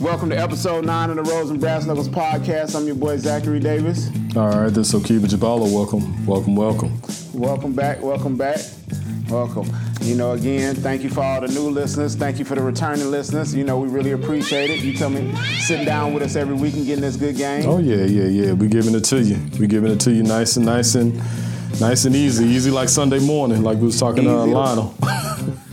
Welcome to episode nine of the Rose and Brass Knuckles podcast. I'm your boy Zachary Davis. All right, this is Okiba Jabala. Welcome, welcome, welcome. Welcome back, welcome back, welcome. You know, again, thank you for all the new listeners. Thank you for the returning listeners. You know, we really appreciate it. You tell me sitting down with us every week and getting this good game. Oh yeah, yeah, yeah. We giving it to you. We giving it to you nice and nice and nice and easy, easy like Sunday morning, like we was talking to uh, Lionel.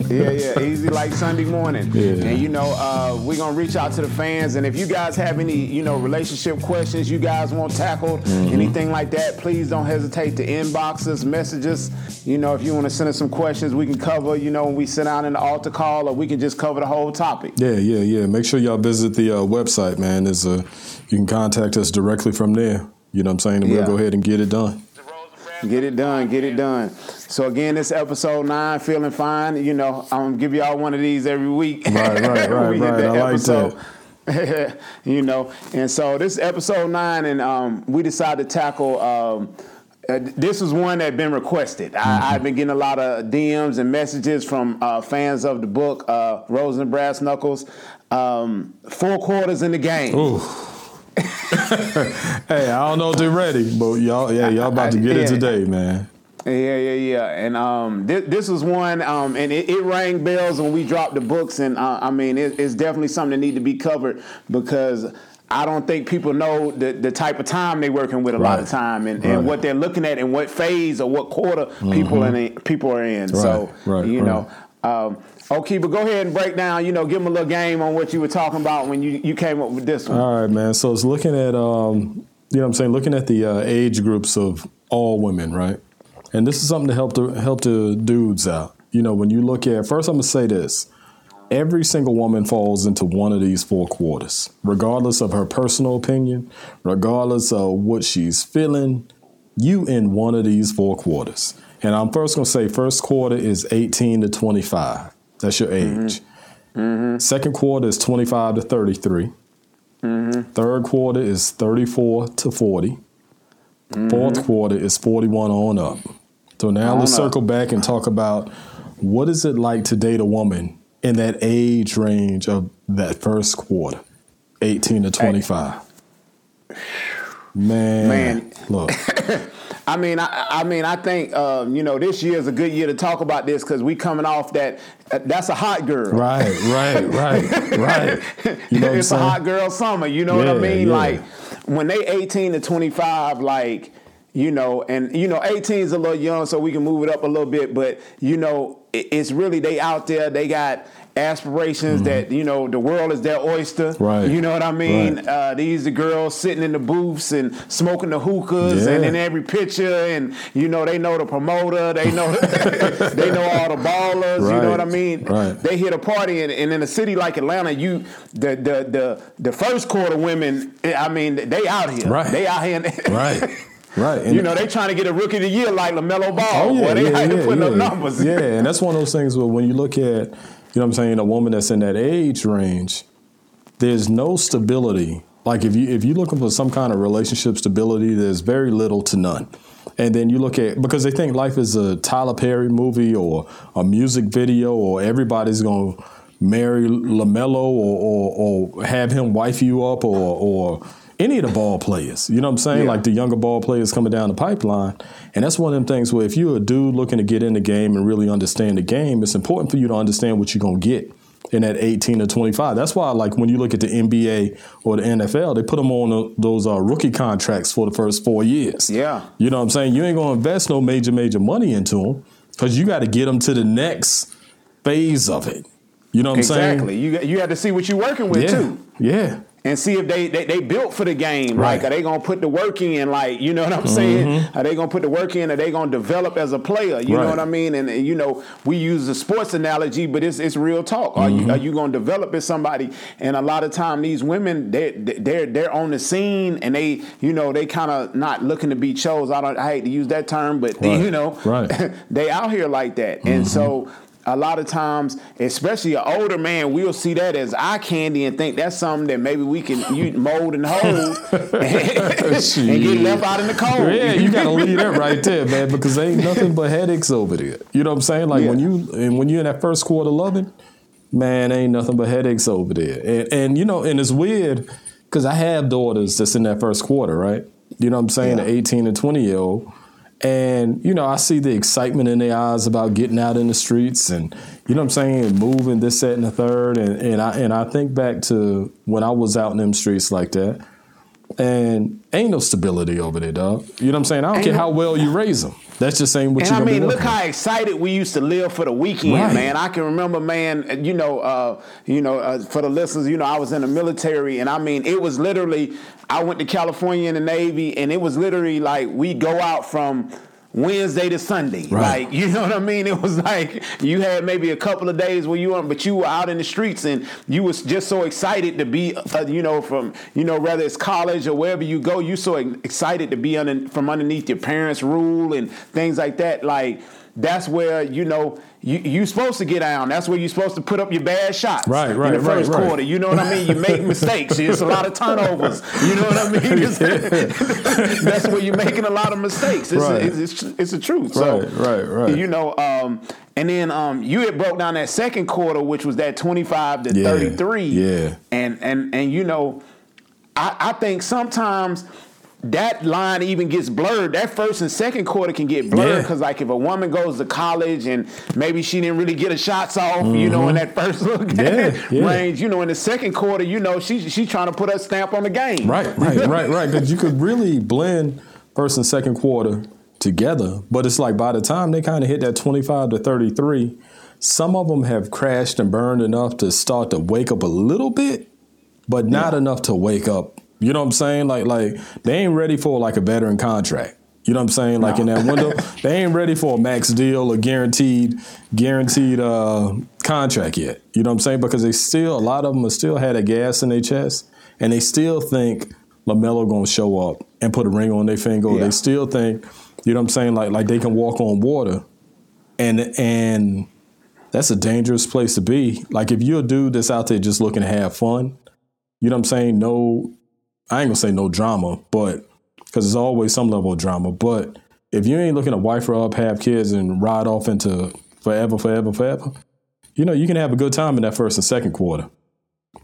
yeah, yeah, easy like Sunday morning. Yeah. And you know, uh, we're gonna reach out to the fans, and if you guys have any, you know, relationship questions you guys want tackled, Mm-hmm. anything like that, please don't hesitate to inbox us, message us. You know, if you want to send us some questions, we can cover. You know, when we sit down in the altar call, or we can just cover the whole topic. Yeah, yeah, yeah. Make sure y'all visit the uh, website, man. There's a you can contact us directly from there. You know what I'm saying? And Yeah. we'll go ahead and get it done. Get it done, get it done. So again, this episode nine, feeling fine. You know, I'm gonna give y'all one of these every week. Right, right, right, We hit right. that I like episode. you know, and so this is episode nine, and um, we decided to tackle. Um, uh, this is one that been requested. Mm-hmm. I, I've been getting a lot of DMs and messages from uh, fans of the book, uh, Rose and Brass Knuckles. Um, four quarters in the game. Ooh. hey, I don't know if they're ready, but y'all, yeah, y'all about to get Yeah. it today, man. Yeah, yeah, yeah. And um, this, this was one, um, and it, it rang bells when we dropped the books. And uh, I mean, it, it's definitely something that need to be covered because I don't think people know the, the type of time they're working with a lot of time, and, Right. and what they're looking at, and what phase or what quarter people in people are in. So Mm-hmm. Right, you right. know. Um, okay, but go ahead and break down. You know, give them a little game on what you were talking about when you, you came up with this one. All right, man. So it's looking at, um, you know what I'm saying, looking at the uh, age groups of all women, right? And this is something to help the, help the dudes out. You know, when you look at, first I'm going to say this. Every single woman falls into one of these four quarters, regardless of her personal opinion, regardless of what she's feeling, you in one of these four quarters. And I'm first going to say first quarter is 18 to 25. That's your mm-hmm. age. Mm-hmm. Second quarter is 25 to 33. Mm-hmm. Third quarter is 34 to 40. Fourth quarter is 41 on up. So now On let's up. circle back and talk about what is it like to date a woman in that age range of that first quarter, 18 to 25. Man, Man. look, I mean, I, I mean, I think um, you know this year is a good year to talk about this because we coming off that. Uh, that's a hot girl. right, right, right, right. You know it's a hot girl summer. You know what I mean? yeah. Like when they 18 to 25, like you know, and you know, 18 is a little young, so we can move it up a little bit. But you know, it, it's really they out there. They got aspirations that you know the world is their oyster. Mm-hmm. Right. You know what I mean? Right. Uh, these the girls sitting in the booths and smoking the hookahs Yeah. and in every picture, and you know they know the promoter. They know they know all the ballers. You know what I mean? Right. They hit a party, and, and in a city like Atlanta, you the the the the first quarter women. I mean, they out here. Right. They out here. right, right. And- You know, they trying to get a rookie of the year like Lamelo Ball. Oh yeah, Boy, they yeah, yeah, putting yeah. up numbers. Yeah, and that's one of those things where when you look at, you know what I'm saying, a woman that's in that age range, there's no stability. Like if you if you're looking for some kind of relationship stability, there's very little to none. And then you look at because they think life is a Tyler Perry movie or a music video or everybody's gonna marry Lamelo or, or, or have him wife you up or or any of the ball players. You know what I'm saying? Yeah. Like the younger ball players coming down the pipeline. And that's one of them things where if you're a dude looking to get in the game and really understand the game, it's important for you to understand what you're gonna get in that 18 to 25. That's why, like when you look at the NBA or the NFL, they put them on those uh, rookie contracts for the first four years. Yeah. You know what I'm saying? You ain't gonna invest no major, major money into them because you got to get them to the next phase of it. You know what I'm saying? Exactly. You you have to see what you're working with Yeah. too. Yeah. And see if they, they they built for the game. Right. Like, are they gonna put the work in? Like, you know what I'm saying? Mm-hmm. Are they gonna put the work in? Are they gonna develop as a player? You know what I mean? And, and, you know, we use the sports analogy, but it's it's real talk. Are you mm-hmm. are you gonna develop as somebody? And a lot of time, these women they they're they're on the scene and they you know they kind of not looking to be chose. I don't I hate to use that term, but Right. you know, Right. they out here like that, and mm-hmm. so. A lot of times, especially an older man, we'll see that as eye candy and think that's something that maybe we can mold and hold and get left out in the cold. Yeah, you gotta leave that right there, man, because there ain't nothing but headaches over there. You know what I'm saying? Like when you and when you're in that first quarter loving, man, ain't nothing but headaches over there. And, and you know, and it's weird because I have daughters that's in that first quarter, right? You know what I'm saying? Yeah. The 18 and 20 year old. And, you know, I see the excitement in their eyes about getting out in the streets and, you know what I'm saying, moving this, that, and the third. And, and I and I think back to when I was out in them streets like that. And ain't no stability over there, dog. You know what I'm saying? I don't ain't care how well you raise them. That's just saying what you. I mean, look how excited we used to live for the weekend, right. man. I can remember, man. You know, uh, you know, uh, for the listeners, you know, I was in the military, and I mean, it was literally. I went to California in the Navy, and it was literally like we go out from Wednesday to Sunday. Right. Like, you know what I mean? It was like you had maybe a couple of days where you weren't, but you were out in the streets and you was just so excited to be, uh, you know, from, you know, whether it's college or wherever you go, you so excited to be under, from underneath your parents' rule and things like that. Like, that's where, you know, you you supposed to get down. That's where you're supposed to put up your bad shots. Right, right, in the first right, quarter. You know what I mean? You make mistakes. It's a lot of turnovers. You know what I mean? that's where you're making a lot of mistakes. It's, right. a, it's, it's, it's the truth. So, right, right, right. You know, um, and then um, you had broke down that second quarter, which was that 25 to yeah, 33. Yeah. And and and you know, I, I think sometimes that line even gets blurred. That first and second quarter can get blurred because, yeah. like, if a woman goes to college and maybe she didn't really get her shots off, mm-hmm. you know, in mm-hmm. that first look yeah, yeah. range, you know, in the second quarter, you know, she she's trying to put her stamp on the game. Right, right, right, right. Because you could really blend first and second quarter together, but it's like by the time they kind of hit that twenty-five to thirty-three, some of them have crashed and burned enough to start to wake up a little bit, but not enough to wake up you know what I'm saying? Like like they ain't ready for like a veteran contract. You know what I'm saying? Like no. in that window, they ain't ready for a max deal or guaranteed guaranteed uh, contract yet. You know what I'm saying? Because they still a lot of them are still had a gas in their chest, and they still think Lamelo gonna show up and put a ring on their finger. Yeah. They still think, you know what I'm saying? Like like they can walk on water, and and that's a dangerous place to be. Like if you're a dude that's out there just looking to have fun, you know what I'm saying? No I ain't gonna say no drama, but because there's always some level of drama. But if you ain't looking to wife her up, have kids, and ride off into forever, forever, forever, you know you can have a good time in that first and second quarter,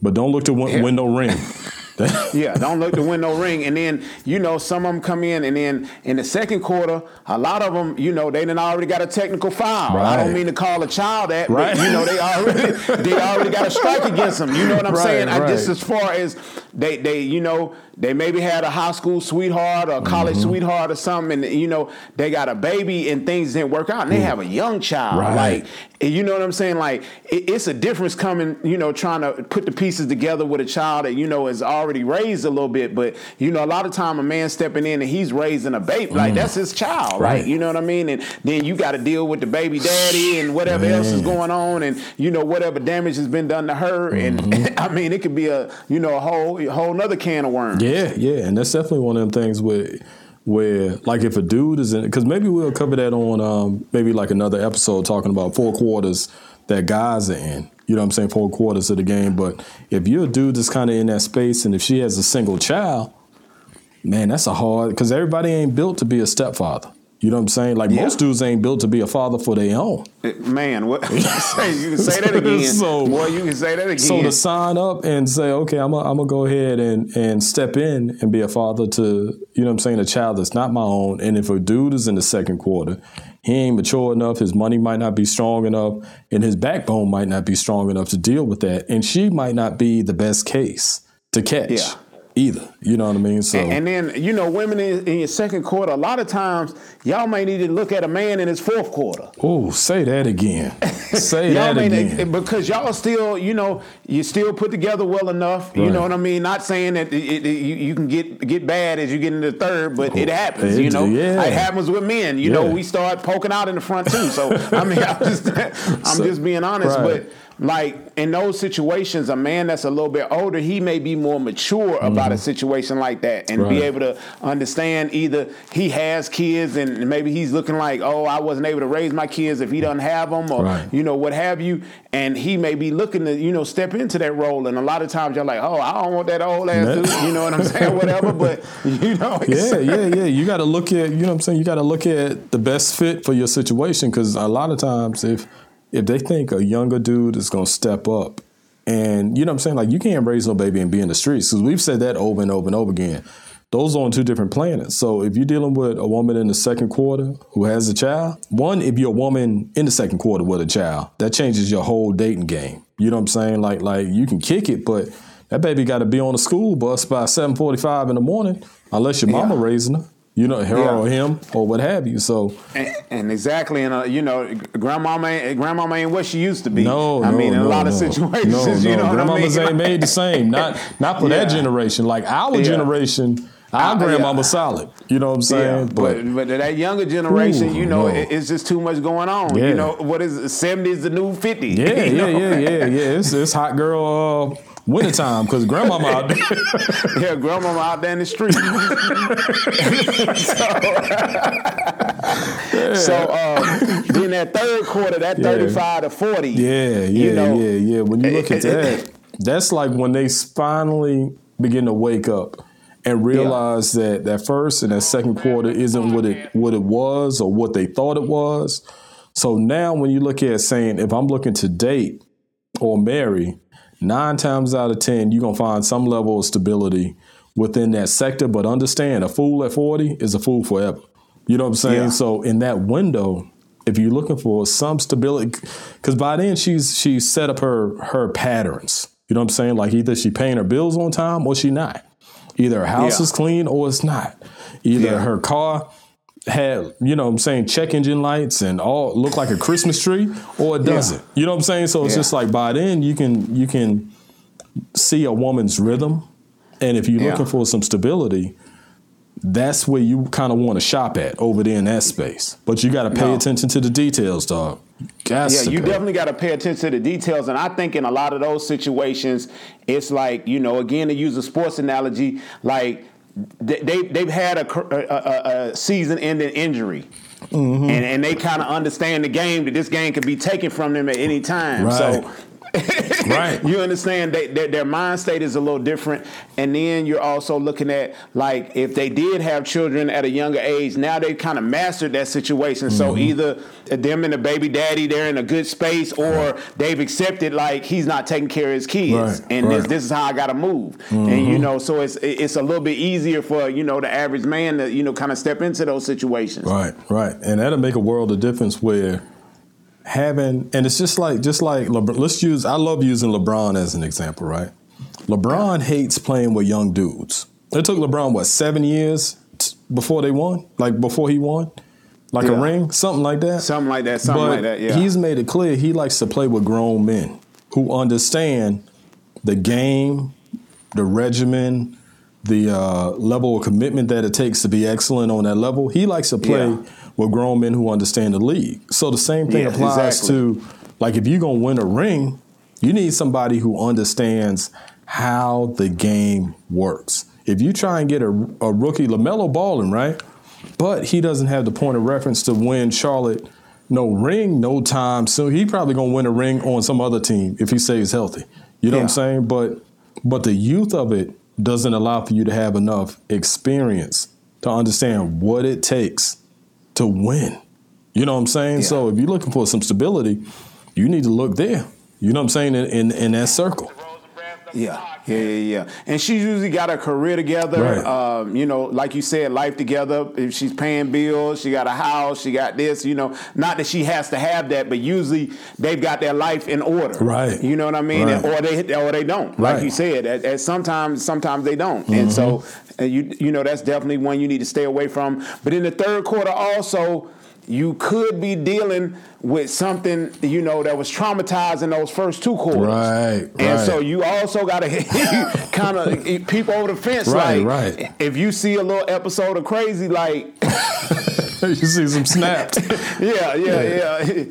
but don't look to win, win no ring. yeah, don't look to win no ring. And then, you know, some of them come in, and then in the second quarter, a lot of them, you know, they done already got a technical foul. Right. I don't mean to call a child that, right. but, you know, they already they already got a strike against them. You know what I'm right, saying? I, just as far as they, they, you know, they maybe had a high school sweetheart or a college mm-hmm. sweetheart or something, and, you know, they got a baby and things didn't work out, and they mm. have a young child. Like, you know what I'm saying? Like, it, it's a difference coming, you know, trying to put the pieces together with a child that, you know, is already already raised a little bit, but you know, a lot of time a man stepping in and he's raising a baby, like mm. that's his child, right? right? You know what I mean? And then you got to deal with the baby daddy and whatever man. else is going on, and you know whatever damage has been done to her, mm-hmm. and I mean it could be a you know a whole a whole another can of worms. Yeah, yeah, and that's definitely one of them things where where like if a dude is in because maybe we'll cover that on um, maybe like another episode talking about four quarters that guys are in you know what I'm saying, four quarters of the game. But if you're a dude that's kind of in that space and if she has a single child, man, that's a hard, because everybody ain't built to be a stepfather. You know what I'm saying? Like yeah. most dudes ain't built to be a father for their own. Eh, man, what you can say that again. so, Boy, you can say that again. So to sign up and say, okay, I'm gonna go ahead and and step in and be a father to, you know what I'm saying, a child that's not my own. And if a dude is in the second quarter he ain't mature enough. His money might not be strong enough, and his backbone might not be strong enough to deal with that. And she might not be the best case to catch. Yeah either. You know what I mean? So and, and then you know, women in, in, your second quarter, a lot of times y'all may need to look at a man in his fourth quarter. Oh, say that again. Say that again. because y'all still, you know, you still put together well enough. Right. You know what I mean? Not saying that it, it, you, you, can get get bad as you get into the third, but oh, it happens. you know, yeah. it happens with men. You yeah. know, we start poking out in the front too. So I mean, I'm just I'm so, just being honest, right. but like in those situations, a man that's a little bit older, he may be more mature mm-hmm. about a situation like that and right. be able to understand either he has kids and maybe he's looking like, oh, I wasn't able to raise my kids if he doesn't have them or, right. you know, what have you. And he may be looking to, you know, step into that role. And a lot of times you're like, oh, I don't want that old ass dude, you know what I'm saying? Whatever. But, you know. Yeah, yeah, yeah. You got to look at, you know what I'm saying? You got to look at the best fit for your situation because a lot of times if, if they think a younger dude is gonna step up, and you know what I'm saying, like you can't raise no baby and be in the streets because we've said that over and over and over again. Those are on two different planets. So if you're dealing with a woman in the second quarter who has a child, one, if you're a woman in the second quarter with a child, that changes your whole dating game. You know what I'm saying? Like like you can kick it, but that baby got to be on the school bus by 7:45 in the morning, unless your mama Yeah. raising her. You know, her Yeah. or him or what have you. So And, and exactly, and uh, you know, grandmama ain't grandmama ain't what she used to be. no, I no, mean, in no, a lot no. of situations, no, no. you know what I grandmamas mean? ain't made the same. Not not for that generation. Like our Yeah. generation, our grandmama yeah. solid. You know what I'm saying? Yeah, but, but that younger generation, Ooh, you know, no. it, it's just too much going on. Yeah. You know, what is it, 70 is the new 50. Yeah, you yeah, yeah, yeah, yeah. It's, it's hot girl uh, wintertime because grandmama out there. Yeah, grandmama out there in the street. so, so uh, then that third quarter, that Yeah. 35 to 40. Yeah, yeah, you know, yeah, yeah. When you look at that, that's like when they finally begin to wake up and realize that that first and that second quarter isn't what it what it was or what they thought it was. So now when you look at saying if I'm looking to date or marry, nine times out of ten you're gonna find some level of stability within that sector. But understand a fool at 40 is a fool forever. You know what I'm saying? Yeah. So in that window, if you're looking for some stability, because by then she's she's set up her her patterns. You know what I'm saying? Like either she paying her bills on time or she not. Either her house Yeah. is clean or it's not. Either Yeah. her car had, you know what I'm saying, check engine lights and all look like a Christmas tree or it doesn't. You know what I'm saying? So it's Yeah. just like by then you can you can see a woman's rhythm. And if you're Yeah. looking for some stability, that's where you kind of want to shop at over there in that space. But you got to pay No. attention to the details, dog. Got Yeah, you pay. definitely got to pay attention to the details. And I think in a lot of those situations, it's like, you know, again, to use a sports analogy, like they, they, they've had a, a, a, a season ending injury. Mm-hmm. And, and they kind of understand the game that this game could be taken from them at any time. Right. So Right. you understand? They, their, their mind state is a little different. And then you're also looking at like if they did have children at a younger age now they've kind of mastered that situation. So Mm-hmm. either them and the baby daddy they're in a good space or they've accepted like he's not taking care of his kids. Right, and this right. this is how I got to move. And you know so it's it's a little bit easier for you know the average man to you know kind of step into those situations. Right, right, and that'll make a world of difference where having and it's just like just like LeBron, let's use I love using LeBron as an example, right? LeBron hates playing with young dudes. It took LeBron what seven years t- before they won, like before he won, like a ring, something like that. something like that something but like that yeah he's made it clear he likes to play with grown men who understand the game, the regimen, the uh, level of commitment that it takes to be excellent on that level. He likes to play Yeah. With grown men who understand the league. So the same thing Yeah, applies exactly. to like if you're gonna win a ring, you need somebody who understands how the game works. If you try and get a, a rookie Lamelo balling right, but he doesn't have the point of reference to win Charlotte no ring, no time. So he probably gonna win a ring on some other team if he stays healthy. You know what I'm saying? But but the youth of it doesn't allow for you to have enough experience to understand what it takes to win. You know what I'm saying? Yeah. So if you're looking for some stability, you need to look there. You know what I'm saying? In in, in that circle. Yeah, yeah, yeah, yeah. And she's usually got her career together. Right. Um, you know, like you said, life together. If she's paying bills, she got a house, she got this. You know, not that she has to have that, but usually they've got their life in order. Right. You know what I mean? Right. Or they or they don't. Like you said, at, at sometimes sometimes they don't. And so Mm-hmm. uh, you you know that's definitely one you need to stay away from. But in the third quarter, also. You could be dealing with something, you know, that was traumatized in those first two quarters. Right, And right. so you also got to kind of peep over the fence. Right, like, right. If you see a little episode of crazy, like, you see some snapped. yeah, yeah, yeah. Yeah,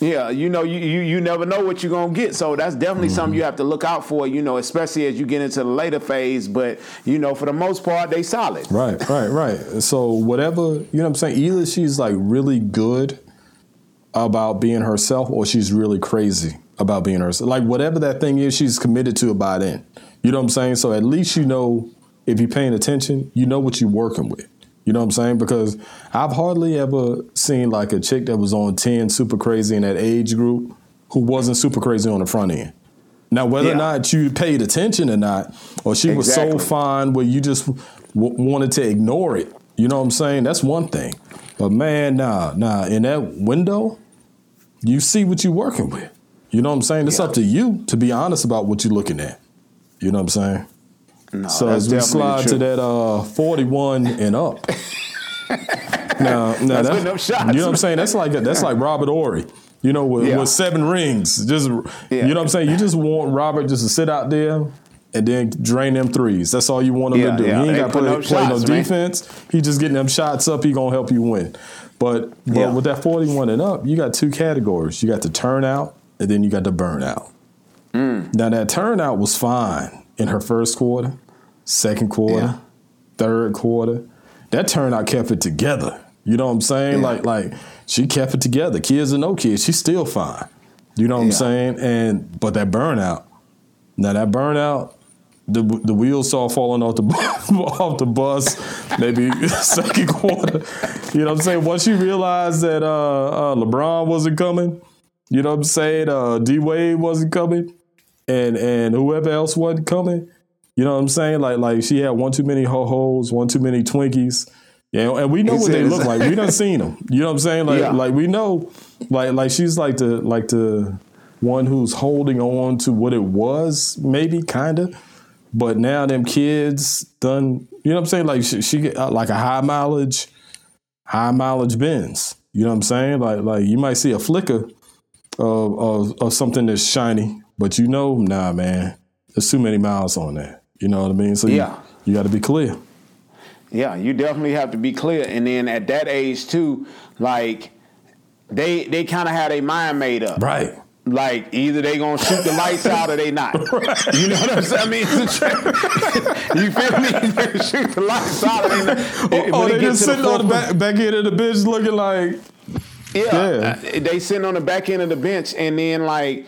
you know, you, you you never know what you're gonna get, so that's definitely something mm-hmm. you have to look out for. You know, especially as you get into the later phase. But you know, for the most part, they solid. Right, right, right. So whatever, you know what I'm saying? Either she's like really good about being herself or she's really crazy about being herself. Like whatever that thing is, she's committed to it by then. You know what I'm saying? So at least you know if you're paying attention, you know what you're working with. You know what I'm saying? Because I've hardly ever seen like a chick that was on 10 super crazy in that age group who wasn't super crazy on the front end. Now, whether yeah. or not you paid attention or not, or she exactly. was so fine where you just w- wanted to ignore it, you know what I'm saying? That's one thing. But man, nah, nah, in that window, you see what you're working with. You know what I'm saying? It's yeah. up to you to be honest about what you're looking at. You know what I'm saying? No, so as we slide to that uh, 41 and up. now, now that's, that's shots, you know what I'm saying? That's like that's like Robert Horry. You know, with, yeah. with seven rings. Just yeah. you know what I'm saying? You just want Robert just to sit out there and then drain them threes. That's all you want him yeah, to do. He ain't got to play, no, play shots, no defense. Man. He just getting them shots up. He gonna help you win. But but with that 41 and up, you got two categories. You got the turnout, and then you got the burnout. Mm. Now that turnout was fine in her first quarter, second quarter, third quarter. That turnout kept it together. You know what I'm saying? Like like she kept it together. Kids or no kids, she's still fine. You know what I'm saying? And but that burnout. Now that burnout, the the wheels start falling off the off the bus, maybe second quarter. You know what I'm saying? Once you realized that uh, uh, LeBron wasn't coming, you know what I'm saying? Uh, D Wade wasn't coming, and and whoever else wasn't coming. You know what I'm saying? Like like she had one too many ho hos, one too many Twinkies. Yeah, and we know what they look like. We done seen them. You know what I'm saying? Like yeah. like we know, like like she's like the like the one who's holding on to what it was, maybe kinda. But now them kids done. You know what I'm saying? Like she, she get uh, like a high mileage, high mileage Benz. You know what I'm saying? Like like you might see a flicker of of, of something that's shiny, but you know, nah, man, there's too many miles on that. You know what I mean? So yeah, you, you got to be clear. Yeah, you definitely have to be clear. And then at that age too, like they they kind of had a mind made up. Right. Like either they gonna shoot the lights out or they not. Right. You know what I'm saying? I mean, you feel me? They shoot the lights out. Or they not. Oh, oh they just sitting the on the back, back end of the bench looking like. Yeah, yeah. Uh, they sitting on the back end of the bench, and then like,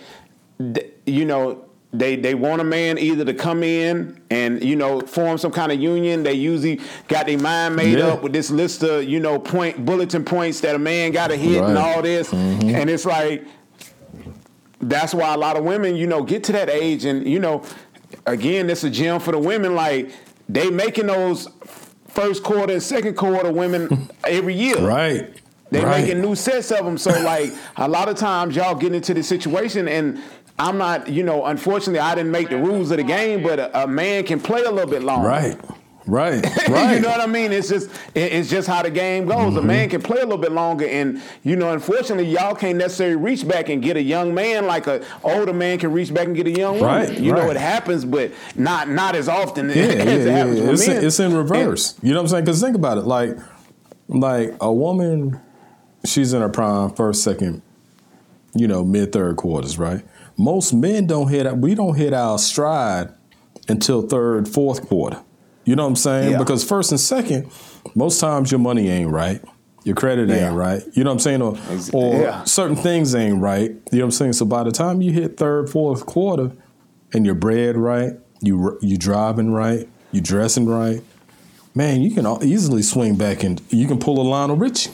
you know, they they want a man either to come in and you know form some kind of union. They usually got their mind made yeah. up with this list of you know point bulletin points that a man got to hit right. and all this, mm-hmm. and it's like that's why a lot of women you know get to that age and you know again it's a gem for the women like they making those first quarter and second quarter women every year right they right. making new sets of them so like a lot of times y'all get into this situation and I'm not, you know, unfortunately, I didn't make the rules of the game, but a, a man can play a little bit longer. Right. Right, right. you know what I mean? It's just it's just how the game goes. Mm-hmm. A man can play a little bit longer, and you know, unfortunately, y'all can't necessarily reach back and get a young man like a older man can reach back and get a young woman. Right, you right. know, it happens, but not not as often yeah, as yeah, it happens yeah. It's. In, it's in reverse. And, you know what I'm saying? Because think about it, like like a woman, she's in her prime, first, second, you know, mid third quarters, right? Most men don't hit we don't hit our stride until third, fourth quarter. You know what I'm saying? Yeah. Because first and second, most times your money ain't right. Your credit yeah. ain't right. You know what I'm saying? Or, or yeah. certain things ain't right. You know what I'm saying? So by the time you hit third, fourth quarter and you're bred right, you you driving right, you dressing right, man, you can easily swing back and you can pull a Lionel Richie.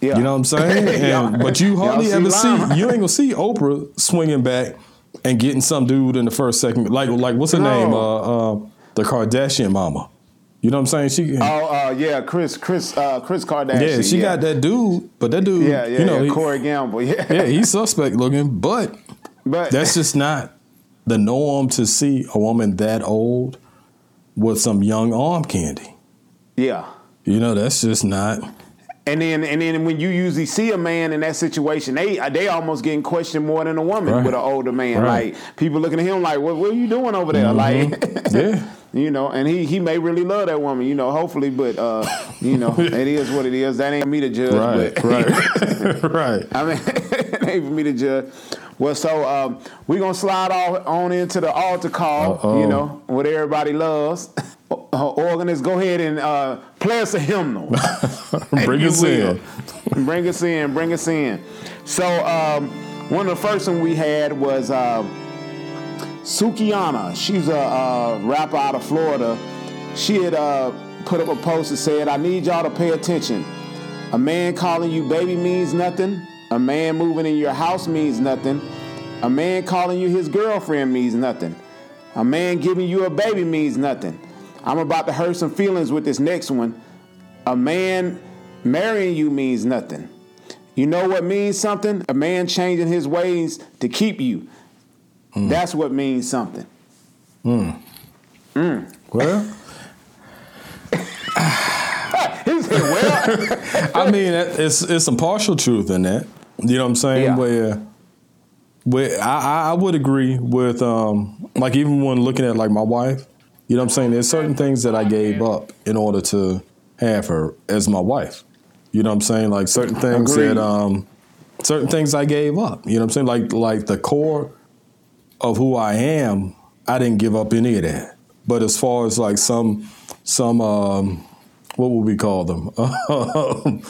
Yeah. You know what I'm saying? And, but you hardly ever see, you ain't gonna see Oprah swinging back and getting some dude in the first second. Like like what's her no. name? Uh, uh, the Kardashian mama. You know what I'm saying? She Oh uh, yeah, Kris Kris uh, Kris Kardashian. Yeah, she yeah. got that dude, but that dude, yeah, yeah, you know, yeah, Corey Gamble. Yeah, yeah, he's suspect looking, but but that's just not the norm to see a woman that old with some young arm candy. Yeah, you know, that's just not. And then, and then when you usually see a man in that situation, they they almost getting questioned more than a woman right. with an older man. Right. Like people looking at him like, "What, what are you doing over there?" Mm-hmm. Like, yeah, you know. And he he may really love that woman, you know. Hopefully, but uh, you know, it is what it is. That ain't me to judge. Right, but, right, right. I mean, it ain't for me to judge. Well, so um, we're gonna slide all, on into the altar call. Uh-oh. You know what everybody loves. Organist, go ahead and uh, play us a hymnal. bring us in. bring us in. Bring us in. So um, one of the first ones we had was uh, Sukihana. She's a, a, rapper out of Florida. She had uh, put up a post that said, "I need y'all to pay attention. A man calling you baby means nothing. A man moving in your house means nothing. A man calling you his girlfriend means nothing. A man giving you a baby means nothing. I'm about to hurt some feelings with this next one. A man marrying you means nothing. You know what means something? A man changing his ways to keep you. Mm. That's what means something. Mm. Mm. Well, well, I mean, it's it's some partial truth in that. You know what I'm saying? Yeah. Where, where I, I would agree with, um, like even when looking at like my wife, you know what I'm saying? There's certain things that I gave up in order to have her as my wife. You know what I'm saying? Like certain things Agreed. that um certain things I gave up. You know what I'm saying? Like like the core of who I am, I didn't give up any of that. But as far as like some some um what would we call them?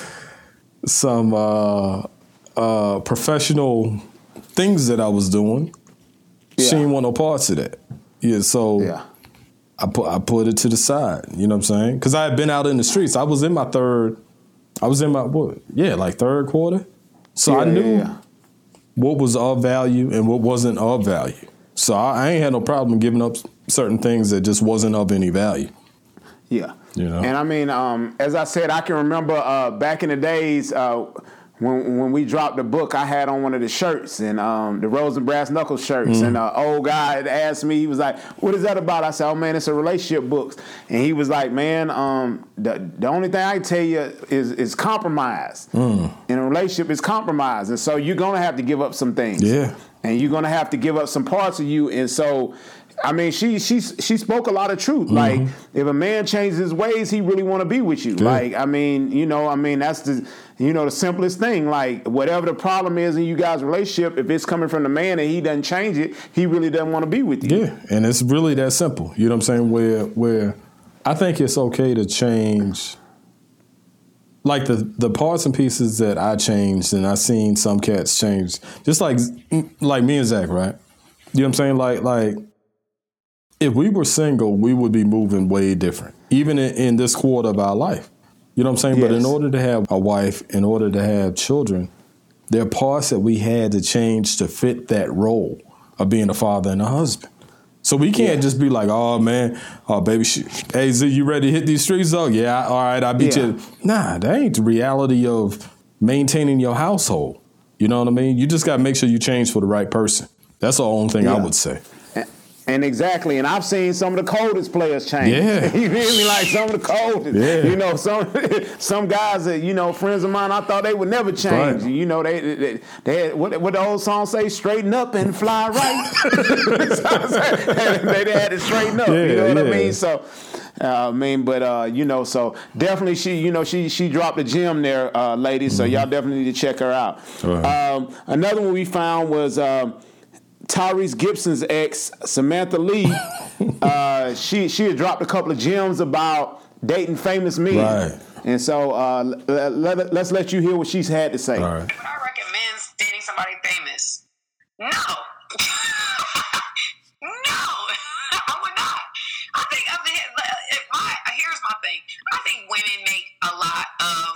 some uh uh professional things that I was doing. Yeah. She didn't want no parts of that. Yeah, so yeah. I put I put it to the side. You know what I'm saying? Because I had been out in the streets. I was in my third I was in my what? Yeah, like third quarter. So yeah, I knew yeah, yeah. what was of value and what wasn't of value. So I, I ain't had no problem giving up certain things that just wasn't of any value. Yeah. You know? And I mean, um, as I said, I can remember uh, back in the days. Uh, when when we dropped the book, I had on one of the shirts and um, the Rose and Brass Knuckles shirts, mm. and an old guy asked me, he was like, "What is that about?" I said, "Oh man, it's a relationship books," and he was like, "Man, um, the the only thing I can tell you is is compromise. Mm. In a relationship, is compromise, and so you're gonna have to give up some things. Yeah, and you're gonna have to give up some parts of you, and so." I mean, she she she spoke a lot of truth. Mm-hmm. Like, if a man changes his ways, he really want to be with you. Yeah. Like, I mean, you know, I mean, that's the you know the simplest thing. Like, whatever the problem is in you guys' relationship, if it's coming from the man and he doesn't change it, he really doesn't want to be with you. Yeah, and it's really that simple. You know what I'm saying? Where where I think it's okay to change. Like the the parts and pieces that I changed, and I've seen some cats change, just like like me and Zach, right? You know what I'm saying? Like like if we were single, we would be moving way different, even in, in this quarter of our life. You know what I'm saying? Yes. But in order to have a wife, in order to have children, there are parts that we had to change to fit that role of being a father and a husband. So we can't yeah. just be like, oh man, oh baby, she, hey Z, you ready to hit these streets though? Yeah, all right, I beat yeah. you. Nah, that ain't the reality of maintaining your household. You know what I mean? You just got to make sure you change for the right person. That's the only thing yeah. I would say. And exactly, and I've seen some of the coldest players change. Yeah, you feel me? Like some of the coldest. Yeah. You know, some some guys that you know, friends of mine, I thought they would never change. Right. You know, they they, they had, what what the old song say? Straighten up and fly right. they, had to straighten up. Yeah, you know what yeah. I mean? So. Uh, I mean, but uh, you know, so definitely she, you know, she she dropped a gem there, uh, ladies. So mm-hmm. y'all definitely need to check her out. Right. Um, another one we found was um, Tyrese Gibson's ex, Samantha Lee, uh, she she had dropped a couple of gems about dating famous men. Right. And so uh, let, us let, let you hear what she's had to say. All right. I recommend dating somebody famous. No. no. I would not. I think, I mean, my, here's my thing. I think women make a lot of,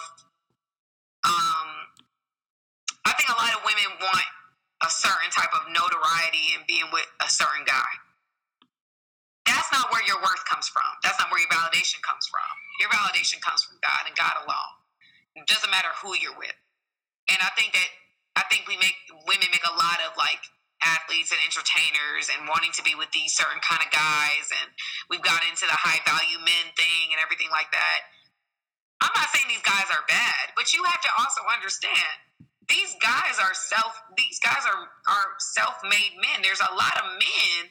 um, I think a lot of women want a certain type of notoriety and being with a certain guy. That's not where your worth comes from. That's not where your validation comes from. Your validation comes from God and God alone. It doesn't matter who you're with. And I think that I think we make women make a lot of like athletes and entertainers and wanting to be with these certain kind of guys and we've got into the high value men thing and everything like that. I'm not saying these guys are bad, but you have to also understand these guys are self these guys are are self-made men. There's a lot of men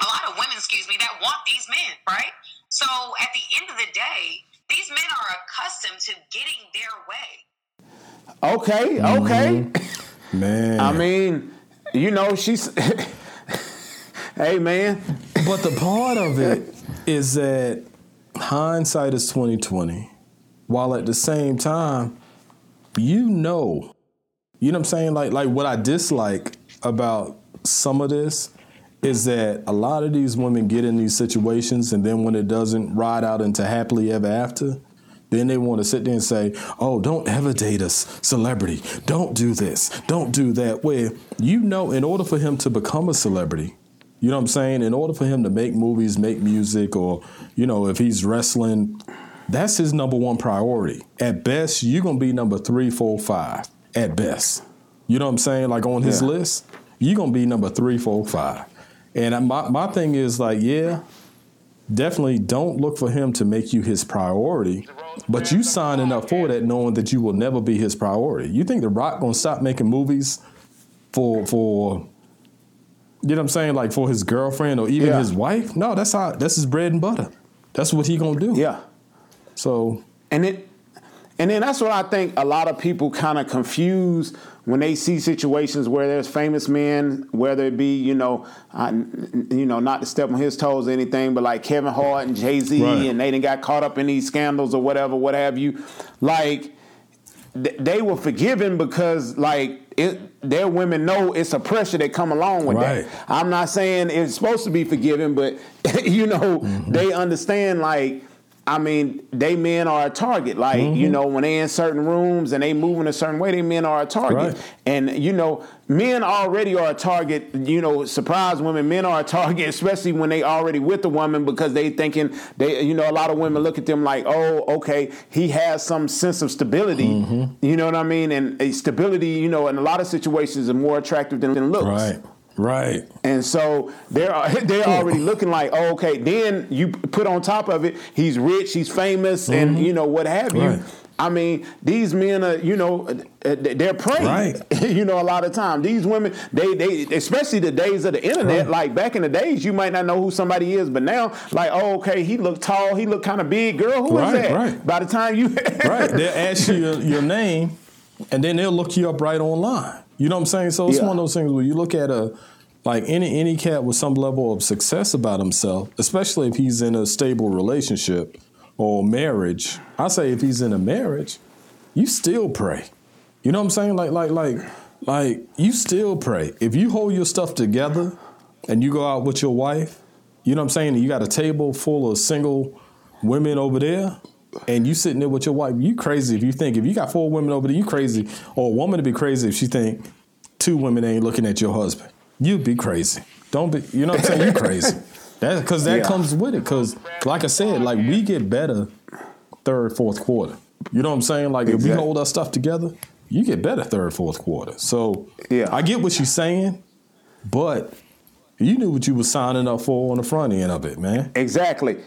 a lot of women excuse me that want these men right? So at the end of the day these men are accustomed to getting their way. Okay okay. Mm-hmm. man. I mean you know she's hey man. But the part of it is that hindsight is 2020 while at the same time you know, you know what I'm saying? Like like what I dislike about some of this is that a lot of these women get in these situations and then when it doesn't ride out into happily ever after, Then they want to sit there and say, "Oh, don't ever date a celebrity. Don't do this. Don't do that." Where you know, in order for him to become a celebrity, you know what I'm saying? In order for him to make movies, make music, or you know, if he's wrestling, that's his number one priority. At best, you're gonna be number three, four, five. At best, you know what I'm saying? Like on his Yeah. list, you're gonna be number three, four, five. And my my thing is like, yeah, definitely don't look for him to make you his priority. But you signing up for that knowing that you will never be his priority. You think The Rock gonna stop making movies for for you know what I'm saying, like for his girlfriend or even Yeah. his wife? No, that's how that's his bread and butter. That's what he gonna do. Yeah. So And it and then that's what I think a lot of people kind of confuse when they see situations where there's famous men, whether it be you know, uh, you know, not to step on his toes or anything, but like Kevin Hart and Jay Z, Right. and they didn't got caught up in these scandals or whatever, what have you. Like th- they were forgiven because like it, their women know it's a pressure that come along with Right. that. I'm not saying it's supposed to be forgiven, but you know Mm-hmm. they understand like. I mean, they men are a target. Like, Mm-hmm. you know, when they in certain rooms and they move in a certain way, they men are a target. Right. And, you know, men already are a target, you know, surprise women, men are a target, especially when they already with the woman because they thinking they you know, a lot of women look at them like, oh, okay, he has some sense of stability. Mm-hmm. You know what I mean? And stability, you know, in a lot of situations are more attractive than, than looks. right, right. And so they're they're already looking like, oh, okay. Then you put on top of it, he's rich, he's famous, and you know what have you. Mm-hmm. Right. I mean, these men are, you know, uh, they're prey. Right. you know, a lot of time these women, they they, especially the days of the internet. Right. Like back in the days, you might not know who somebody is, but now, like, oh, okay, he looked tall, he looked kind of big. Girl, who is Right, that? right. By the time you, right. They'll ask you your, your name, and then they'll look you up right online. You know what I'm saying? So it's Yeah. one of those things where you look at a like any any cat with some level of success about himself, especially if he's in a stable relationship or marriage. I say if he's in a marriage, you still prey. You know what I'm saying? Like like like like you still prey. If you hold your stuff together and you go out with your wife, you know what I'm saying? You got a table full of single women over there, and you sitting there with your wife. You crazy if you think if you got four women over there, you crazy. Or a woman to be crazy if she think two women ain't looking at your husband. You'd be crazy. Don't be. You know what I'm saying? You crazy. That because that Yeah. comes with it. Because like I said, like we get better third, fourth quarter. You know what I'm saying? Like if we hold our stuff together, you get better third, fourth quarter. So Yeah. I get what you're saying, but you knew what you were signing up for on the front end of it, man. Exactly.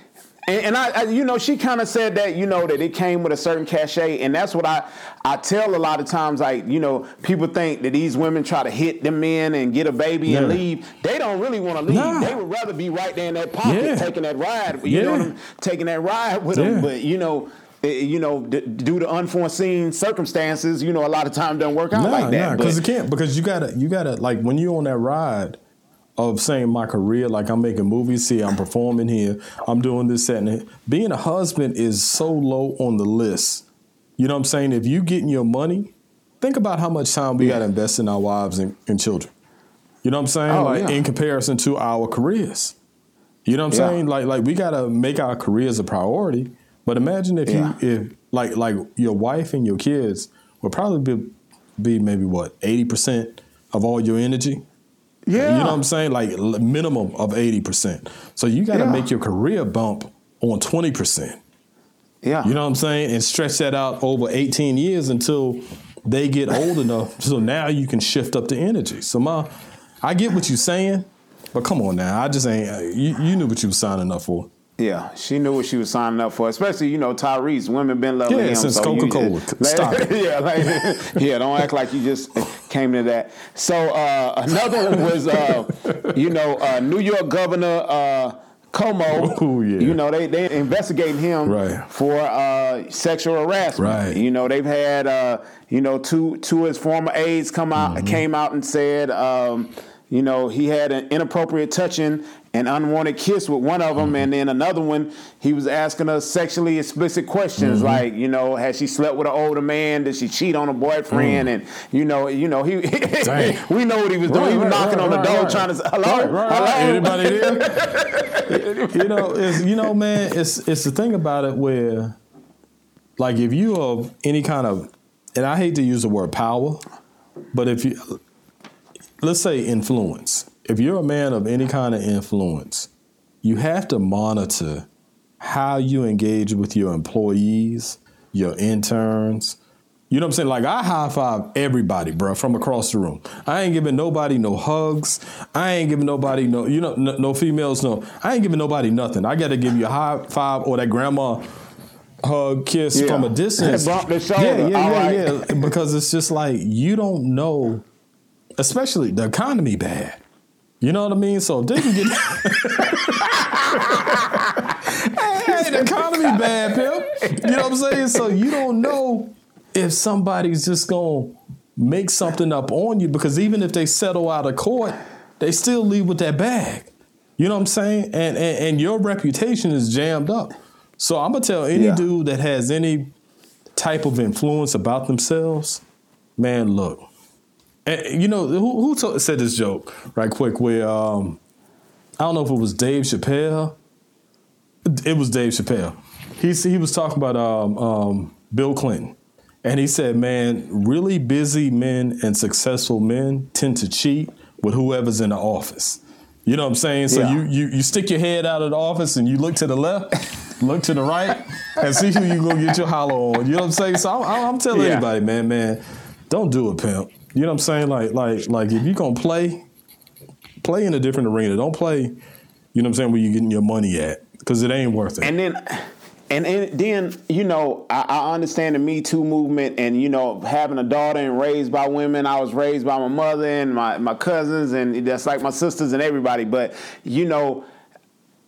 And, and I, I, you know, she kind of said that, you know, that it came with a certain cachet, and that's what I, I tell a lot of times. Like, you know, people think that these women try to hit them men and get a baby and leave. They don't really want to leave. Nah. They would rather be right there in that pocket, Yeah. taking that ride. You know, Yeah. I'm- taking that ride with them. Yeah. But you know. eh, You know, d- due to unforeseen circumstances, you know, a lot of time don't work out Nah, like that. nah, because it can't. Because you gotta, you gotta like when you're on that ride of saying my career, like I'm making movies here, I'm performing here, I'm doing this, that, and that. Being a husband is so low on the list. You know what I'm saying? If you getting your money, think about how much time we Yeah. got to invest in our wives and, and children. You know what I'm saying? Oh, like yeah. in comparison to our careers. You know what I'm Yeah. saying? Like like we gotta make our careers a priority. But imagine if you if like like your wife and your kids would probably be be maybe what eighty percent of all your energy. Yeah, You know what I'm saying? Like minimum of eighty percent. So you got to Yeah. make your career bump on twenty percent. yeah, You know what I'm saying? And stretch that out over 18 years until they get old enough. So now you can shift up the energy. So my, I get what you're saying, but come on now. I just ain't. Uh, you, you knew what you was signing up for. Yeah, she knew what she was signing up for. Especially, you know, Tyrese. Women been loving Yeah, him. since so Coca-Cola. like, Stop it. yeah, like, yeah. Don't act like you just came to that. So uh, another one was, uh, you know, uh, New York Governor uh, Cuomo. Ooh, yeah. You know, they they investigating him Right. for uh, sexual harassment. Right. You know, they've had, uh, you know, two two of his former aides come out Mm-hmm. came out and said. Um, you know, he had an inappropriate touching and unwanted kiss with one of them, Mm-hmm. and then another one, he was asking us sexually explicit questions Mm-hmm. like, you know, has she slept with an older man? Did she cheat on a boyfriend? And you know, you know, he Mm. We know what he was doing. he was Right, knocking right, on the door right. trying to say, hello, Right, right, hello. right. Anybody there? you know, it's you know, man. It's it's the thing about it where, like if you of any kind of, and I hate to use the word power, but if you, let's say influence, if you're a man of any kind of influence, you have to monitor how you engage with your employees, your interns. You know what I'm saying? Like I high five everybody, bro, from across the room. I ain't giving nobody no hugs. I ain't giving nobody no, you know, no, no females, no. I ain't giving nobody nothing. I got to give you a high five or that grandma hug, kiss Yeah. from a distance. Bump the shoulder. Yeah, yeah, All yeah, right. yeah. Because it's just like you don't know, especially the economy bad. You know what I mean? So if they can get hey, the economy bad, pimp. You know what I'm saying? So you don't know if somebody's just gonna make something up on you because even if they settle out of court, they still leave with that bag. You know what I'm saying? And and, and your reputation is jammed up. So I'm gonna tell any Yeah. dude that has any type of influence about themselves, man, look. And, you know who, who to- said this joke right quick? Where um, I don't know if it was Dave Chappelle. It was Dave Chappelle. He he was talking about um, um, Bill Clinton, and he said, "Man, really busy men and successful men tend to cheat with whoever's in the office." You know what I'm saying? So Yeah. you, you you stick your head out of the office and you look to the left, look to the right, and see who you gonna get your hollow on. You know what I'm saying? So I'm, I'm telling Yeah. everybody, man, man, don't do it, pimp. You know what I'm saying? Like like like if you gonna play, play in a different arena. Don't play. You know what I'm saying? Where you getting your money at? Because it ain't worth it. And then, and, and then you know, I, I understand the Me Too movement, and you know, having a daughter and raised by women. I was raised by my mother and my my cousins, and that's like my sisters and everybody. But you know,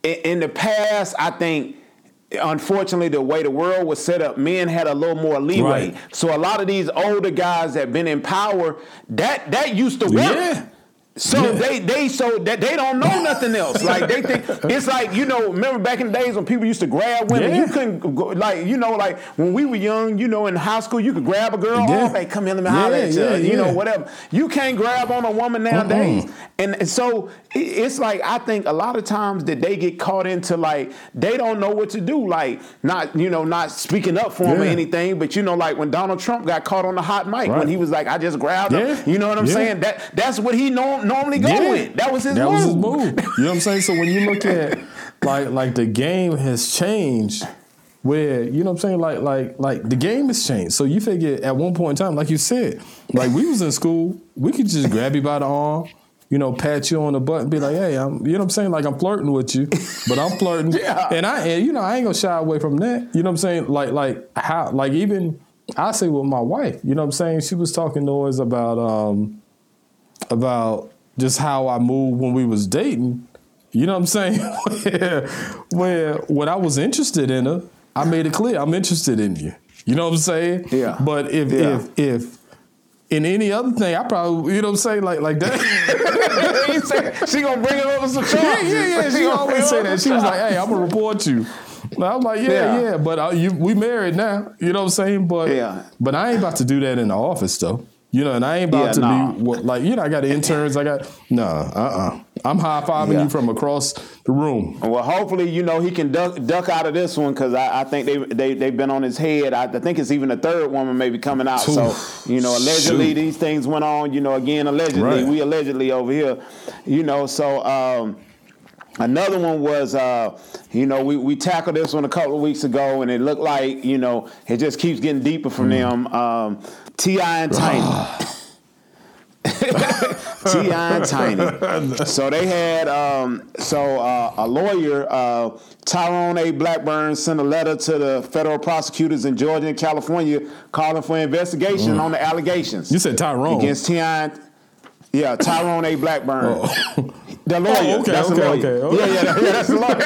in, in the past, I think. Unfortunately, the way the world was set up, men had a little more leeway. Right. So a lot of these older guys that been in power, that that used to work. Yeah. So they they so that they don't know nothing else. Like they think it's like you know. Remember back in the days when people used to grab women, Yeah. you couldn't go, like you know like when we were young. You know in high school you could grab a girl. Yeah. Oh, hey, come here, let me holler Yeah, at you. yeah, you know whatever. You can't grab on a woman nowadays. Mm-mm. And, and so it- it's like I think a lot of times that they get caught into like they don't know what to do. Like not you know not speaking up for them or anything. But you know like when Donald Trump got caught on the hot mic Right. when he was like I just grabbed. Yeah. You know what I'm saying? That that's what he norm, normally go Yeah. with. That was his that move. was his move. You know what I'm saying? So when you look at like like the game has changed, where you know what I'm saying, like like like the game has changed. So you figure at one point in time, like you said, like we was in school, we could just grab you by the arm. You know, pat you on the butt and be like, "Hey, I'm," you know what I'm saying? Like I'm flirting with you, but I'm flirting, Yeah. and I, and you know, I ain't gonna shy away from that. You know what I'm saying? Like, like how, like even I say with my wife, you know what I'm saying? She was talking to us about, um, about just how I moved when we was dating. You know what I'm saying? where, where when I was interested in her, I made it clear I'm interested in you. You know what I'm saying? Yeah. But if Yeah. if if in any other thing, I probably you know what I'm saying like like that. She gonna bring it over some charges. yeah, yeah, yeah. She gonna always say that. She was like, "Hey, I'm gonna report you." And I was like, "Yeah, Yeah. yeah." But uh, you, we married now. You know what I'm saying? But Yeah. but I ain't about to do that in the office though. You know, and I ain't about Yeah, to nah. be what, like you know. I got interns. I got no. Uh. uh I'm high fiving Yeah. you from across the room. Well, hopefully, you know he can duck duck out of this one because I, I think they they they've been on his head. I, I think it's even a third woman maybe coming out. So you know, allegedly Shoot. these things went on. You know, again allegedly Right. we allegedly over here. You know, so. um Another one was, uh, you know, we, we tackled this one a couple of weeks ago, and it looked like, you know, it just keeps getting deeper from them. Um, T.I. and Tiny. T.I. and Tiny. So they had um, so uh, a lawyer, uh, Tyrone A. Blackburn, sent a letter to the federal prosecutors in Georgia and California calling for investigation on the allegations You said Tyrone. against Ti. Yeah, Tyrone A. Blackburn. The lawyer. Oh, okay, that's okay, the lawyer. okay, okay. Yeah, yeah, yeah, that's the lawyer.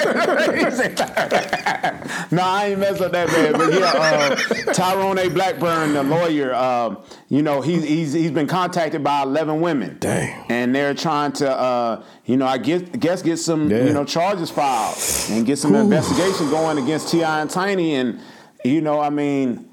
No, I ain't messed up that bad. But yeah, uh, Tyrone A. Blackburn, the lawyer, uh, you know, he's, he's he's been contacted by 11 women. Dang. And they're trying to, uh, you know, I guess, guess get some, Yeah. you know, charges filed and get some investigation going against T.I. and Tiny. And you know, I mean,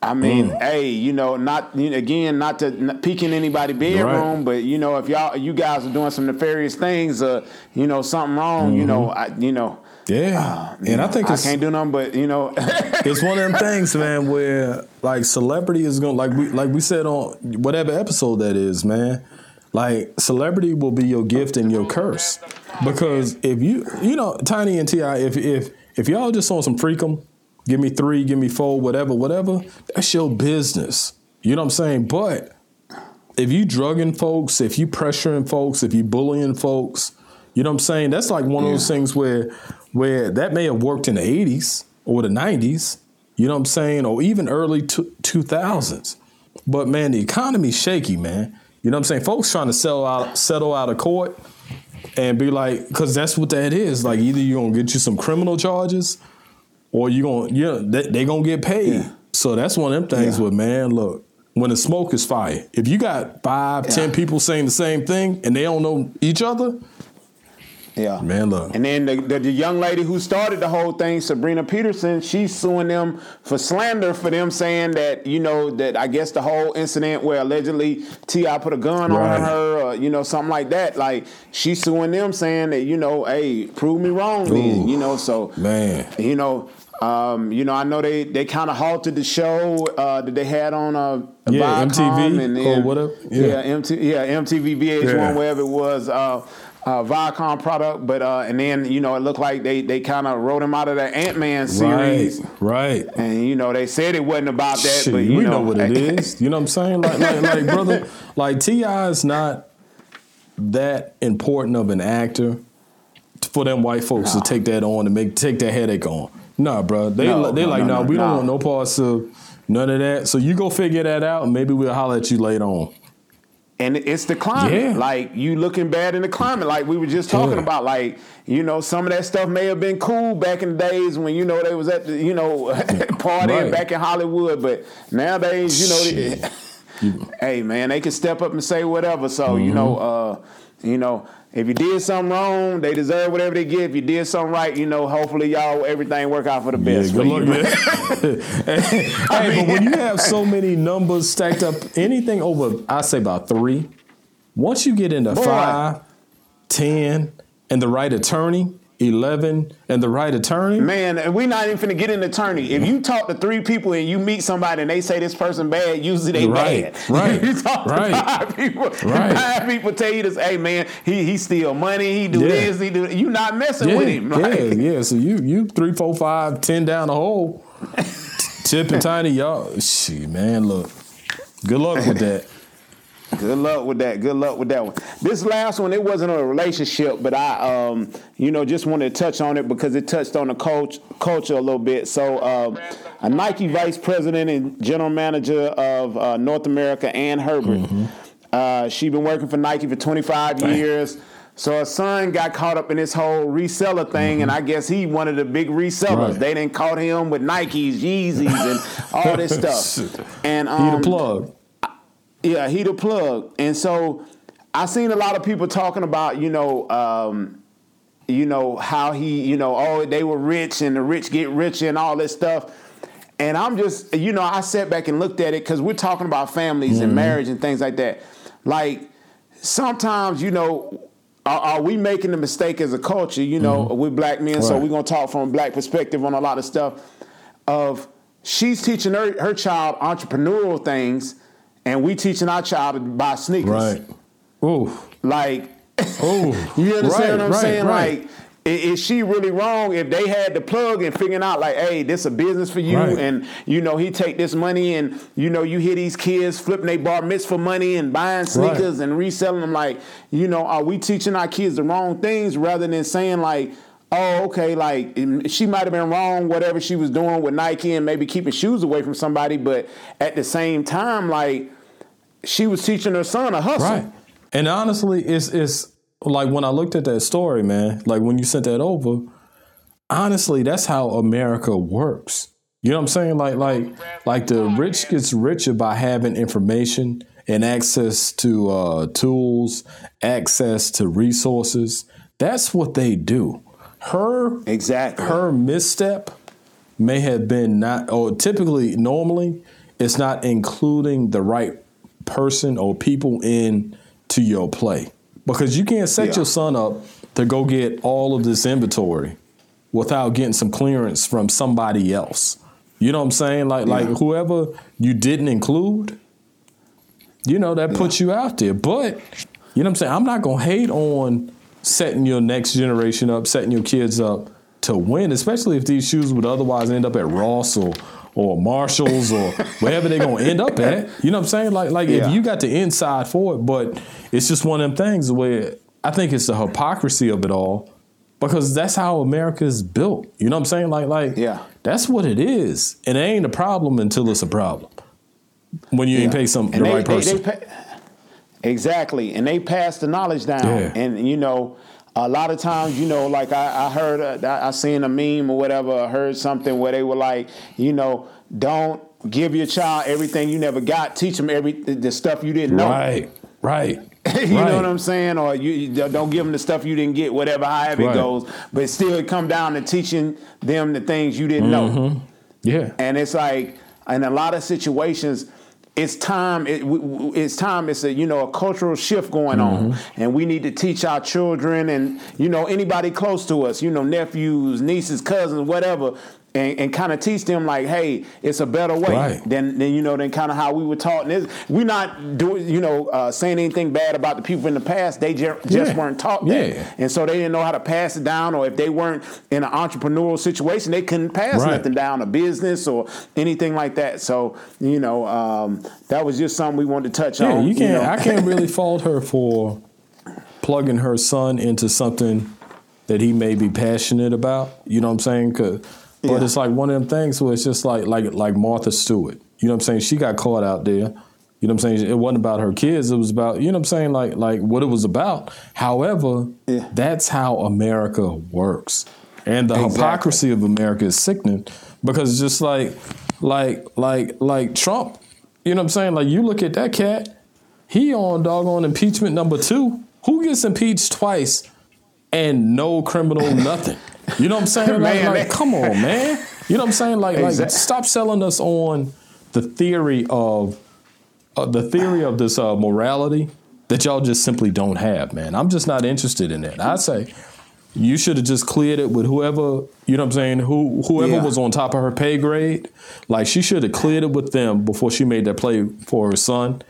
I mean, mm. hey, you know, not you know, again, not to not peek in anybody bedroom, right. but you know, if y'all, you guys are doing some nefarious things, uh, you know, something wrong, mm-hmm. you know, I, you know, yeah, uh, and I think I can't do nothing but you know. it's one of them things, man, where like celebrity is going like we like we said on whatever episode that is, man. Like celebrity will be your gift and your curse, because if you you know Tiny and T.I., if if if y'all just on some freakum, give me three, give me four, whatever, whatever, that's your business. You know what I'm saying? But if you drugging folks, if you pressuring folks, if you bullying folks, you know what I'm saying? That's like one yeah. of those things where where that may have worked in the 80s or the 90s, you know what I'm saying, or even early 2000s. But man, the economy's shaky, man. You know what I'm saying? Folks trying to settle out, settle out of court and be like, because that's what that is. Like either you're gonna get you some criminal charges, or you gonna yeah they, they gonna get paid. Yeah. So that's one of them things. Yeah. Where man, look, when the smoke is fire, if you got five, yeah. ten people saying the same thing and they don't know each other, yeah, man, look. And then the, the, the, young lady who started the whole thing, Sabrina Peterson, she's suing them for slander for them saying that you know that I guess the whole incident where allegedly T.I. put a gun right. on her, or, you know, something like that. Like she's suing them saying that you know, hey, prove me wrong, then, you know. So man, you know. Um, you know, I know they, they kind of halted the show uh, that they had on uh, yeah, MTV and, or whatever. Yeah, yeah, MT, yeah MTV VH1, yeah. wherever it was. Uh, uh, Viacom product, but uh, and then you know it looked like they they kind of wrote him out of the Ant Man series, right, right? And you know they said it wasn't about that, Shit, but you we know, know what it is. You know what I'm saying? Like, like, like brother, like T.I. is not that important of an actor for them white folks no. to take that on and make take that headache on. Nah, bro, they no, they no, like, nah, we don't want no parts of none of that. So you go figure that out, and maybe we'll holler at you later on and it's the climate. Yeah. Like you looking bad in the climate, like we were just talking yeah. about. Like you know, some of that stuff may have been cool back in the days when you know they was at the you know partying right. back in Hollywood, but nowadays you know, they, hey man, they can step up and say whatever. So mm-hmm. you know, uh, you know, if you did something wrong, they deserve whatever they get. If you did something right, you know, hopefully y'all everything work out for the best. Yeah, good luck, man. hey, hey but when you have so many numbers stacked up, anything over, I say about three. Once you get into Boy. five, ten, and the right attorney, 11 and the right attorney? Man, we're not even finna get an attorney. If you talk to three people and you meet somebody and they say this person bad, usually they right, bad. Right. you talk right. to five people, right. five people tell you this, hey man, he he steal money, he do yeah. this, he do you not messing yeah, with him. Like, yeah, yeah. So you you three, four, five, ten down the hole. Tip and tiny, y'all. Shit, man, look. Good luck with that. Good luck with that. Good luck with that one. This last one, it wasn't a relationship, but I, um, you know, just wanted to touch on it because it touched on the coach culture a little bit. So, uh, a Nike vice president and general manager of uh, North America, Ann Hebert. Mm-hmm. Uh, she been working for Nike for 25 years. So her son got caught up in this whole reseller thing, mm-hmm. and I guess he one of the big resellers. Right. They didn't caught him with Nikes, Yeezys, and all this stuff. And um, he the plug. Yeah, he the plug. And so I seen a lot of people talking about, you know, um, you know, how he, you know, oh, they were rich and the rich get richer and all this stuff. And I'm just, you know, I sat back and looked at it because we're talking about families mm-hmm. and marriage and things like that. Like sometimes, you know, are, are, we making the mistake as a culture, you know, mm-hmm. we're black men, right. so we're gonna talk from a black perspective on a lot of stuff of she's teaching her, her child entrepreneurial things and we teaching our child to buy sneakers. Right. Ooh. Like, Ooh. you understand right, what I'm right, saying? Right. Like, is she really wrong if they had the plug and figuring out like, hey, this a business for you, right. and you know he take this money and you know you hear these kids flipping their bar mitzvah money and buying sneakers right. and reselling them. Like, you know, are we teaching our kids the wrong things rather than saying like, oh, okay, like she might have been wrong, whatever she was doing with Nike and maybe keeping shoes away from somebody, but at the same time, like she was teaching her son a hustle. Right. And honestly, it's it's like when I looked at that story, man, like when you sent that over, honestly, that's how America works. You know what I'm saying? Like like like the rich gets richer by having information and access to uh, tools, access to resources. That's what they do. Her exactly her misstep may have been not or typically normally it's not including the right person or people in to your play because you can't set Yeah. your son up to go get all of this inventory without getting some clearance from somebody else. You know what I'm saying? Like like whoever you didn't include, you know, that puts you out there. But you know what I'm saying? I'm not gonna hate on setting your next generation up, setting your kids up to win, especially if these shoes would otherwise end up at Ross or or Marshalls or wherever they're gonna end up at. You know what I'm saying? Like like Yeah. if you got the inside for it, but it's just one of them things where I think it's the hypocrisy of it all. Because that's how America is built. You know what I'm saying? Like, like, Yeah. that's what it is. And it ain't a problem until it's a problem. When you ain't pay some the right person. pa- exactly, and they pass the knowledge down. Yeah. And you know, a lot of times, you know, like I, I heard, uh, I seen a meme or whatever, I heard something where they were like, you know, don't give your child everything you never got. Teach them every the stuff you didn't know. Right, right. you know what I'm saying? Or you, you don't give them the stuff you didn't get, whatever, however Right. it goes. But still, it come down to teaching them the things you didn't Mm-hmm. know. Yeah. And it's like, in a lot of situations, it's time. It, it's time. It's a you know a cultural shift going on, Mm-hmm. and we need to teach our children and you know anybody close to us, you know nephews, nieces, cousins, whatever. And, and kind of teach them like, hey, it's a better way Right. than, than you know than kind of how we were taught. And it's, we're not doing you know uh, saying anything bad about the people in the past. They ju- just Yeah. weren't taught that, Yeah. and so they didn't know how to pass it down. Or if they weren't in an entrepreneurial situation, they couldn't pass Right. nothing down a business or anything like that. So you know, um, that was just something we wanted to touch Yeah, on. you can't. know. I can't really fault her for plugging her son into something that he may be passionate about. You know what I'm saying? 'Cause- but Yeah. it's like one of them things where it's just like like like Martha Stewart. You know what I'm saying? She got caught out there. You know what I'm saying? It wasn't about her kids. It was about you know what I'm saying? Like like what it was about. However, Yeah. that's how America works, and the Exactly. hypocrisy of America is sickening because it's just like like like like Trump. You know what I'm saying? Like you look at that cat. He on doggone impeachment number two. Who gets impeached twice and no criminal nothing? You know what I'm saying? Like, Man, like, that- come on, man. You know what I'm saying? Like, like stop selling us on the theory of uh, the theory of this uh, morality that y'all just simply don't have, man. I'm just not interested in that. I say you should have just cleared it with whoever, you know what I'm saying, who whoever Yeah. was on top of her pay grade. Like she should have cleared it with them before she made that play for her son.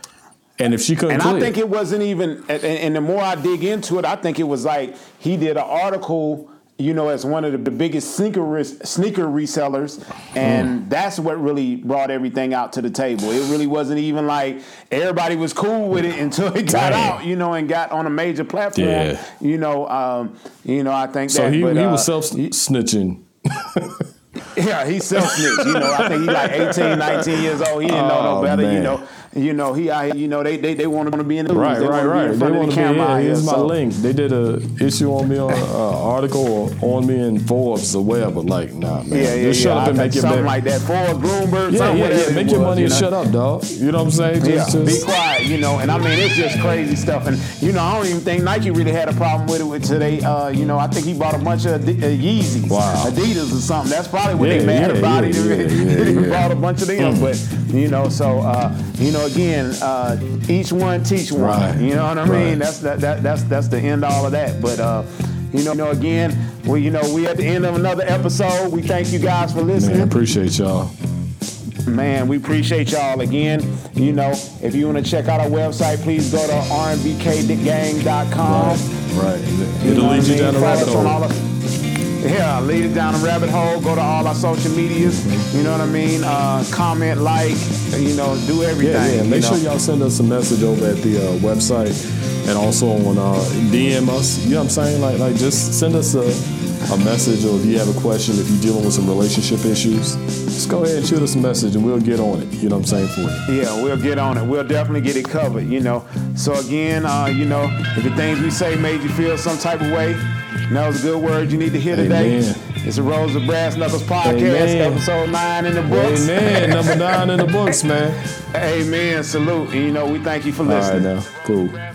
And if she couldn't And clear I think it, it wasn't even. And, and the more I dig into it, I think it was like he did an article. You know, as one of the, biggest sneaker sneaker resellers, and Mm. that's what really brought everything out to the table. It really wasn't even like everybody was cool with it until it got Damn. out. You know, and got on a major platform. Yeah. You know, um, you know, I think so that. he, but, he uh, was self snitching. Yeah, he's self snitch. You know, I think he's like 18, 19 years old. He didn't know no Oh, better. You know, you know he out here. You know they they, they want to be in the news. Right, they right, right. They want the to be. camera out Yeah, here. here's my so- link. They did a issue on me on an article on me in Forbes or wherever. Like, nah, man. Yeah, yeah, Just shut yeah. up and I make your something like that. Forbes, Bloomberg, yeah, yeah, yeah. Make your was, money you and shut up, dog. You know what I'm saying? Yeah, Just, be quiet, you know. And I mean, it's just crazy stuff. And you know, I don't even think Nike really had a problem with it with today. Uh, you know, I think he bought a bunch of Adi- uh, Yeezys, Wow. Adidas or something. That's probably what Yeah, they mad yeah, about. yeah, he yeah, yeah, yeah. bought a bunch of them, but you know, so uh, you know, again, uh, each one teach one. Right. You know what I mean? Right. That's that, that that's that's the end all of that. But uh, you know, you know, again, we you know we at the end of another episode. We thank you guys for listening. man, appreciate y'all. Man, we appreciate y'all again. You know, if you want to check out our website, please go to rnbkgang.com. Right. You It'll know lead you down the rabbit us on all hole. Yeah, lead it down a rabbit hole. Go to all our social medias. You know what I mean? Uh, comment, like, you know, do everything. Yeah, yeah. Make know? sure y'all send us a message over at the uh, website and also on uh, DM us. You know what I'm saying? Like, like just send us a, a message, or if you have a question, if you're dealing with some relationship issues, just go ahead and shoot us a message, and we'll get on it. You know what I'm saying for you. Yeah, we'll get on it. We'll definitely get it covered, you know. So again, uh, you know, if the things we say made you feel some type of way, that was a good word you need to hear today. Amen. It's a Rose of Brass Knuckles podcast, Amen. episode nine in the books. Amen. Number nine in the books, man. Amen. Salute. And you know, we thank you for All right, listening. now, cool.